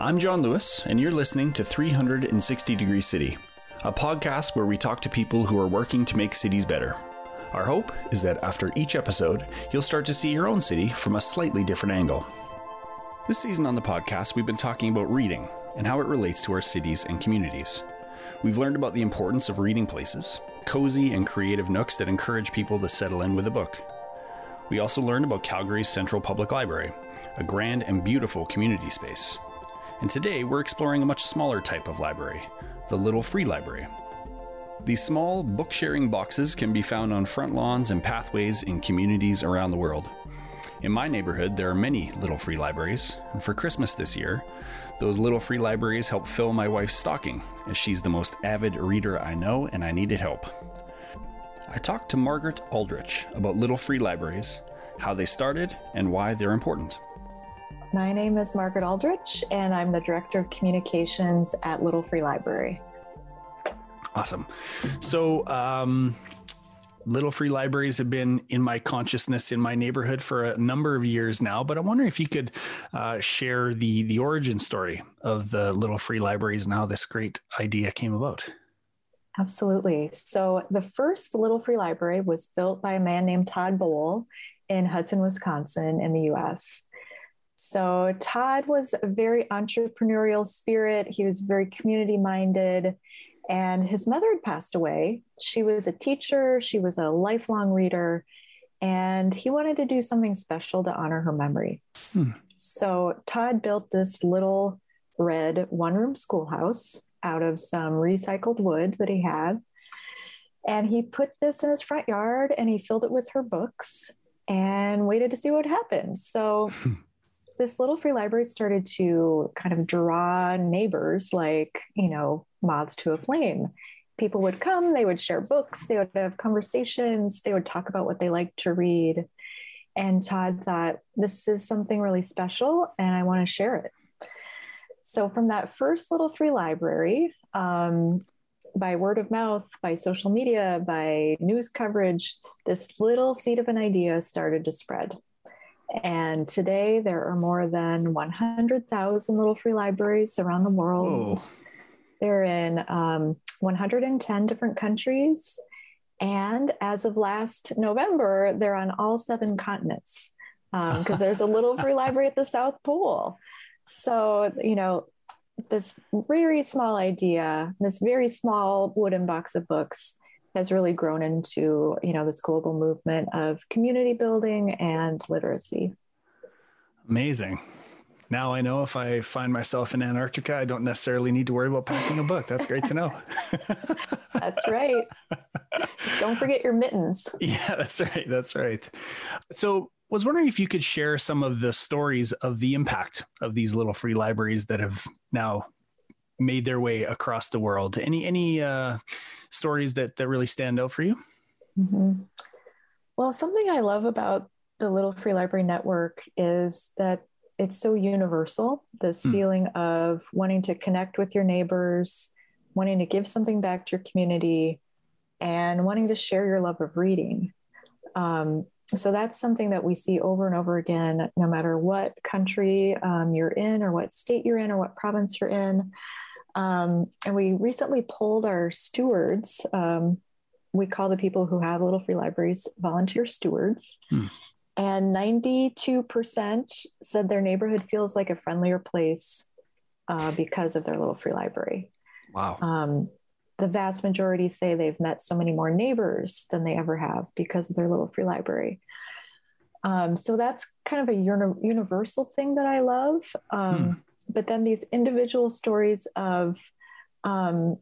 I'm John Lewis, and you're listening to 360 Degree City, a podcast where we talk to people who are working to make cities better. Our hope is that after each episode, you'll start to see your own city from a slightly different angle. This season on the podcast, we've been talking about reading and how it relates to our cities and communities. We've learned about the importance of reading places, cozy and creative nooks that encourage people to settle in with a book. We also learned about Calgary's Central Public Library, a grand and beautiful community space. And today we're exploring a much smaller type of library, the Little Free Library. These small book sharing boxes can be found on front lawns and pathways in communities around the world. In my neighborhood, there are many little free libraries, and for Christmas this year, those little free libraries helped fill my wife's stocking, as she's the most avid reader I know and I needed help. I talked to Margaret Aldrich about little free libraries, how they started, and why they're important. My name is Margaret Aldrich, and I'm the Director of Communications at Little Free Library. Awesome. So, um, little free libraries have been in my consciousness in my neighborhood for a number of years now. But I wonder if you could uh, share the the origin story of the little free libraries and how this great idea came about. Absolutely. So the first little free library was built by a man named Todd Bol in Hudson, Wisconsin, in the U.S. So Todd was a very entrepreneurial spirit. He was very community minded and his mother had passed away. She was a teacher, she was a lifelong reader, and he wanted to do something special to honor her memory. Hmm. So Todd built this little red one room schoolhouse out of some recycled wood that he had. And he put this in his front yard and he filled it with her books and waited to see what happened. So hmm. This little free library started to kind of draw neighbors like, you know, moths to a flame. People would come, they would share books, they would have conversations, they would talk about what they liked to read. And Todd thought, this is something really special and I want to share it. So, from that first little free library, um, by word of mouth, by social media, by news coverage, this little seed of an idea started to spread. And today there are more than 100,000 little free libraries around the world. Whoa. They're in um, 110 different countries. And as of last November, they're on all seven continents because um, there's a little free library at the South Pole. So, you know, this very small idea, this very small wooden box of books has really grown into, you know, this global movement of community building and literacy. Amazing now I know if I find myself in Antarctica, I don't necessarily need to worry about packing a book. That's great to know. that's right. Don't forget your mittens. Yeah, that's right. That's right. So, was wondering if you could share some of the stories of the impact of these little free libraries that have now made their way across the world. Any any uh, stories that that really stand out for you? Mm-hmm. Well, something I love about the Little Free Library Network is that it's so universal this mm. feeling of wanting to connect with your neighbors wanting to give something back to your community and wanting to share your love of reading um, so that's something that we see over and over again no matter what country um, you're in or what state you're in or what province you're in um, and we recently polled our stewards um, we call the people who have little free libraries volunteer stewards hmm and 92% said their neighborhood feels like a friendlier place uh, because of their little free library. Wow. Um, the vast majority say they've met so many more neighbors than they ever have because of their little free library. Um, so that's kind of a uni- universal thing that I love. Um, hmm. But then these individual stories of um,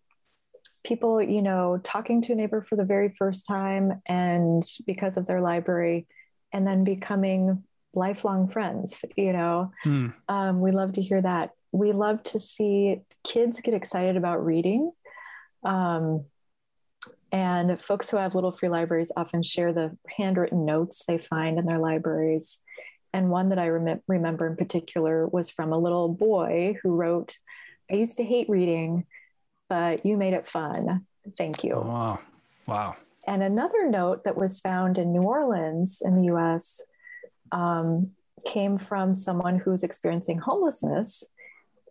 people, you know, talking to a neighbor for the very first time and because of their library, and then becoming lifelong friends you know? Hmm. um, we love to hear that. We love to see kids get excited about reading um, and folks who have little free libraries often share the handwritten notes they find in their libraries and one that i rem- remember in particular was from a little boy who wrote i used to hate reading but you made it fun thank you oh, wow wow and another note that was found in New Orleans in the US um, came from someone who's experiencing homelessness.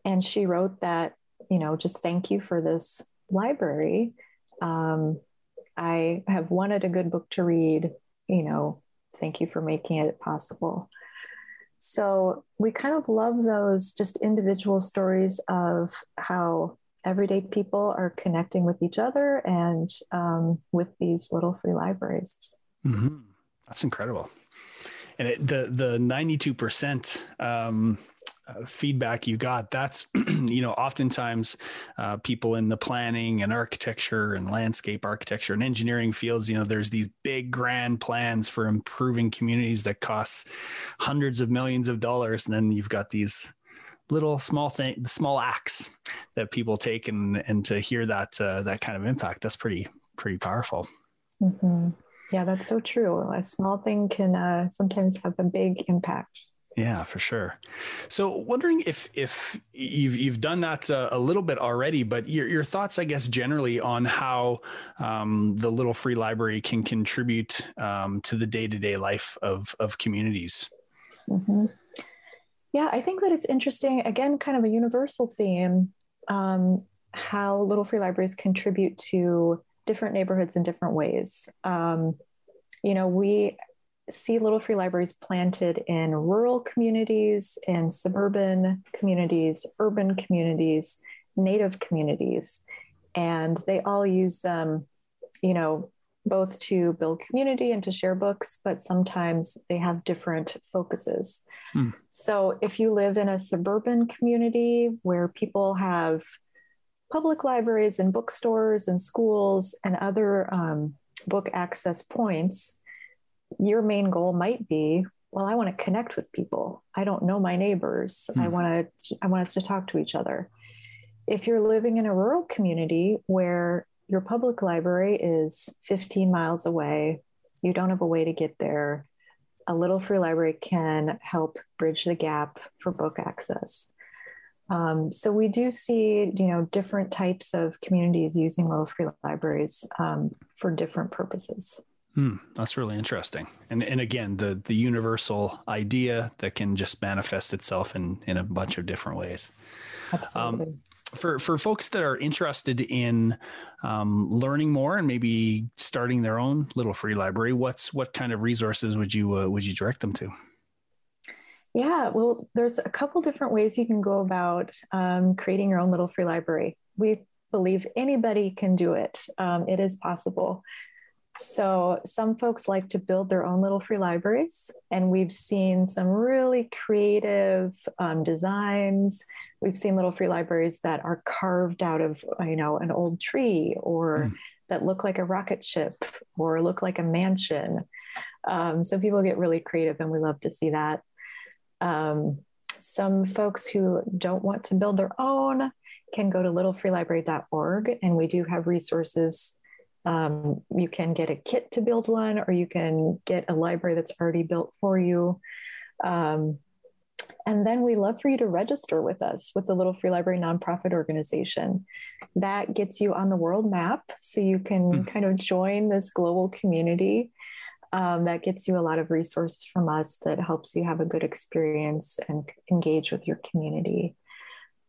and she wrote that, you know, just thank you for this library. Um, I have wanted a good book to read, you know, thank you for making it possible. So we kind of love those just individual stories of how everyday people are connecting with each other and um, with these little free libraries. Mm-hmm. That's incredible. And it, the the ninety two percent um, uh, feedback you got that's you know oftentimes uh, people in the planning and architecture and landscape architecture and engineering fields you know there's these big grand plans for improving communities that costs hundreds of millions of dollars and then you've got these little small thing, small acts that people take, and and to hear that uh, that kind of impact, that's pretty pretty powerful. Mm-hmm. Yeah, that's so true. A small thing can uh, sometimes have a big impact. Yeah, for sure. So, wondering if if you've you've done that uh, a little bit already, but your your thoughts, I guess, generally on how um, the Little Free Library can contribute um, to the day to day life of of communities. Mm-hmm. Yeah, I think that it's interesting. Again, kind of a universal theme um, how little free libraries contribute to different neighborhoods in different ways. Um, you know, we see little free libraries planted in rural communities, in suburban communities, urban communities, native communities, and they all use them, you know, both to build community and to share books, but sometimes they have different focuses. Hmm. So if you live in a suburban community where people have public libraries and bookstores and schools and other um, book access points, your main goal might be well i want to connect with people i don't know my neighbors i hmm. want to i want us to talk to each other if you're living in a rural community where your public library is 15 miles away. You don't have a way to get there. A little free library can help bridge the gap for book access. Um, so we do see, you know, different types of communities using little free libraries um, for different purposes. Hmm, that's really interesting. And and again, the the universal idea that can just manifest itself in in a bunch of different ways. Absolutely. Um, for for folks that are interested in um, learning more and maybe starting their own little free library, what's what kind of resources would you uh, would you direct them to? Yeah, well, there's a couple different ways you can go about um, creating your own little free library. We believe anybody can do it. Um, it is possible. So, some folks like to build their own little free libraries, and we've seen some really creative um, designs. We've seen little free libraries that are carved out of, you know, an old tree, or mm. that look like a rocket ship, or look like a mansion. Um, so people get really creative, and we love to see that. Um, some folks who don't want to build their own can go to littlefreelibrary.org, and we do have resources um, you can get a kit to build one, or you can get a library that's already built for you. Um, and then we love for you to register with us with the Little Free Library nonprofit organization. That gets you on the world map so you can mm. kind of join this global community. Um, that gets you a lot of resources from us that helps you have a good experience and engage with your community.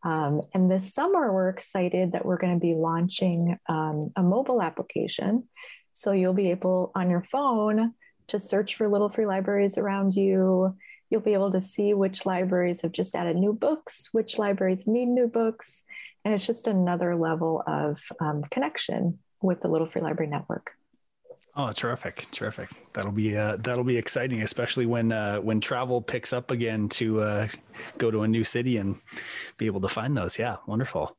Um, and this summer, we're excited that we're going to be launching um, a mobile application. So you'll be able on your phone to search for little free libraries around you. You'll be able to see which libraries have just added new books, which libraries need new books. And it's just another level of um, connection with the Little Free Library Network. Oh, terrific, terrific. That'll be uh, that'll be exciting, especially when uh, when travel picks up again to uh, go to a new city and be able to find those. Yeah, wonderful.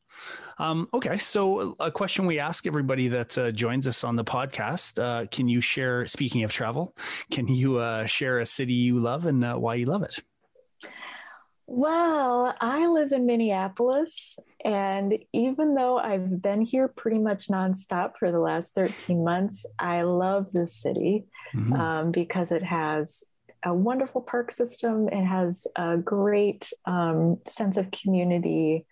Um, okay, so a question we ask everybody that uh, joins us on the podcast: uh, Can you share? Speaking of travel, can you uh, share a city you love and why you love it? Well, I live in Minneapolis, and even though I've been here pretty much nonstop for the last 13 months, I love this city mm-hmm. um, because it has a wonderful park system. It has a great um, sense of community.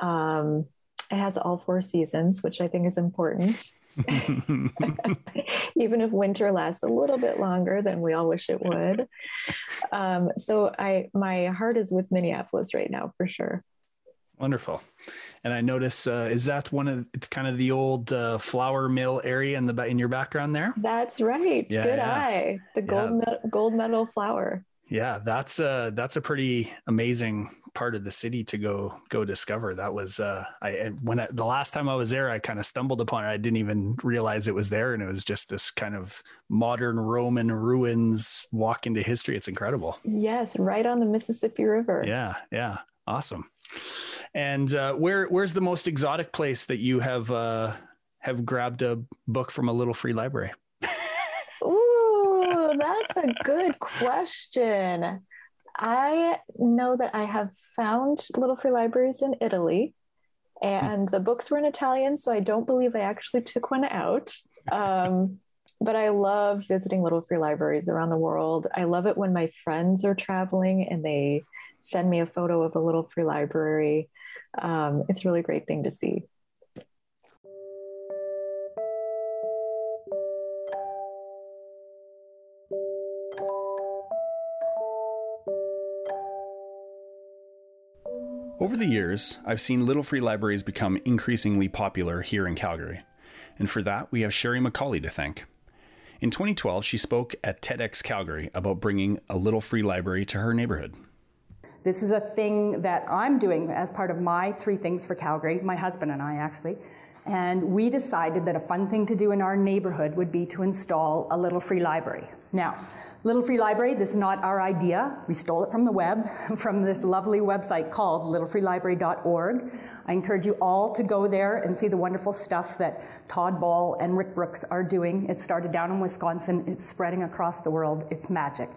Um, it has all four seasons, which I think is important. even if winter lasts a little bit longer than we all wish it would. Um, so I, my heart is with Minneapolis right now for sure. Wonderful. And I notice, uh, is that one of it's kind of the old uh, flour mill area in the in your background there? That's right. Yeah, Good yeah. eye. The gold yeah. me- gold medal flour. Yeah, that's a that's a pretty amazing part of the city to go go discover. That was uh, I when I, the last time I was there, I kind of stumbled upon it. I didn't even realize it was there, and it was just this kind of modern Roman ruins walk into history. It's incredible. Yes, right on the Mississippi River. Yeah, yeah, awesome. And uh, where where's the most exotic place that you have uh, have grabbed a book from a little free library? That's a good question. I know that I have found little free libraries in Italy, and the books were in Italian, so I don't believe I actually took one out. Um, but I love visiting little free libraries around the world. I love it when my friends are traveling and they send me a photo of a little free library. Um, it's a really great thing to see. Over the years, I've seen little free libraries become increasingly popular here in Calgary, and for that, we have Sherry McCauley to thank. In 2012, she spoke at TEDx Calgary about bringing a little free library to her neighborhood. This is a thing that I'm doing as part of my three things for Calgary, my husband and I actually. And we decided that a fun thing to do in our neighborhood would be to install a little free library. Now, Little Free Library, this is not our idea. We stole it from the web, from this lovely website called littlefreelibrary.org. I encourage you all to go there and see the wonderful stuff that Todd Bol and Rick Brooks are doing. It started down in Wisconsin, it's spreading across the world. It's magic.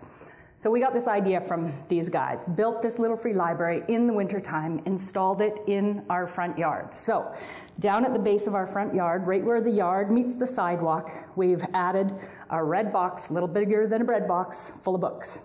So we got this idea from these guys, built this little free library in the wintertime, installed it in our front yard. So down at the base of our front yard, right where the yard meets the sidewalk, we've added a red box, a little bigger than a bread box, full of books.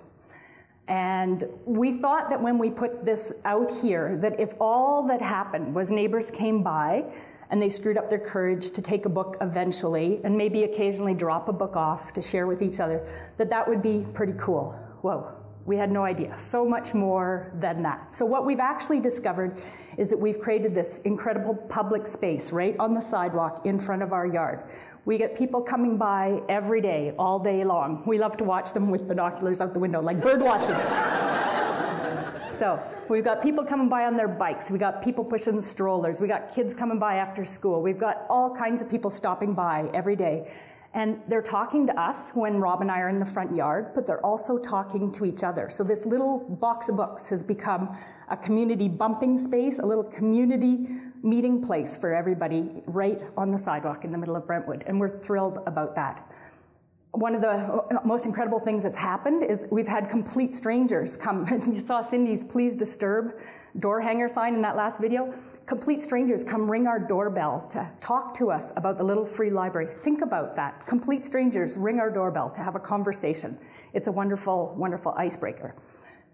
And we thought that when we put this out here, that if all that happened was neighbors came by and they screwed up their courage to take a book eventually and maybe occasionally drop a book off to share with each other, that that would be pretty cool whoa, we had no idea. So much more than that. So, what we've actually discovered is that we've created this incredible public space right on the sidewalk in front of our yard. We get people coming by every day, all day long. We love to watch them with binoculars out the window, like bird watching. so, we've got people coming by on their bikes. We've got people pushing strollers. We've got kids coming by after school. We've got all kinds of people stopping by every day. And they're talking to us when Rob and I are in the front yard, but they're also talking to each other. So this little box of books has become a community bumping space, a little community meeting place for everybody right on the sidewalk in the middle of Brentwood. And we're thrilled about that one of the uh, most incredible things that's happened is we've had complete strangers come. you saw Cindy's please disturb door hanger sign in that last video. Complete strangers come ring our doorbell to talk to us about the little free library. Think about that. Complete strangers ring our doorbell to have a conversation. It's a wonderful, wonderful icebreaker.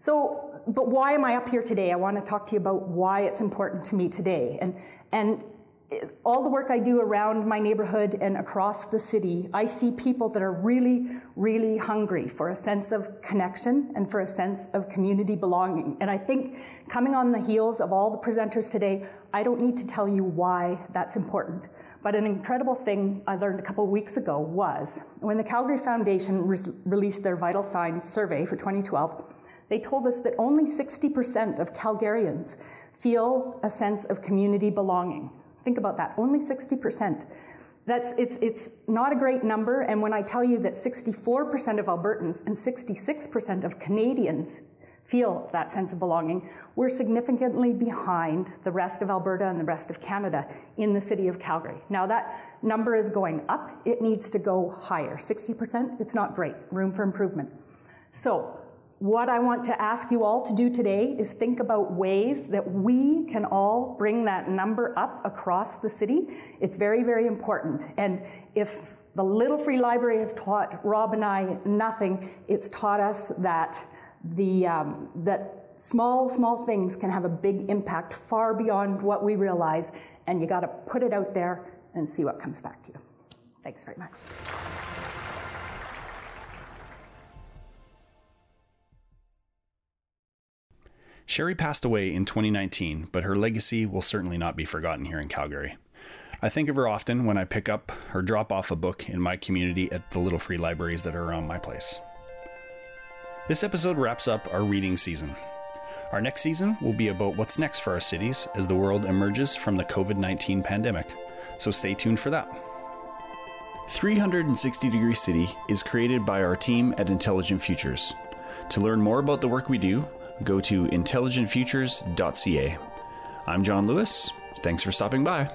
So, but why am I up here today? I want to talk to you about why it's important to me today. And, and all the work I do around my neighborhood and across the city, I see people that are really, really hungry for a sense of connection and for a sense of community belonging. And I think coming on the heels of all the presenters today, I don't need to tell you why that's important. But an incredible thing I learned a couple weeks ago was when the Calgary Foundation re- released their Vital Signs survey for 2012, they told us that only 60% of Calgarians feel a sense of community belonging. Think about that, only 60%. That's, it's, it's not a great number, and when I tell you that 64% of Albertans and 66% of Canadians feel that sense of belonging, we're significantly behind the rest of Alberta and the rest of Canada in the city of Calgary. Now, that number is going up. It needs to go higher. 60%, it's not great. Room for improvement. So, what I want to ask you all to do today is think about ways that we can all bring that number up across the city. It's very, very important. And if the Little Free Library has taught Rob and I nothing, it's taught us that the um, that small, small things can have a big impact far beyond what we realize. And you got to put it out there and see what comes back to you. Thanks very much. Sherry passed away in 2019, but her legacy will certainly not be forgotten here in Calgary. I think of her often when I pick up or drop off a book in my community at the little free libraries that are around my place. This episode wraps up our reading season. Our next season will be about what's next for our cities as the world emerges from the COVID 19 pandemic, so stay tuned for that. 360 Degree City is created by our team at Intelligent Futures. To learn more about the work we do, go to intelligentfutures.ca. I'm John Lewis. Thanks for stopping by.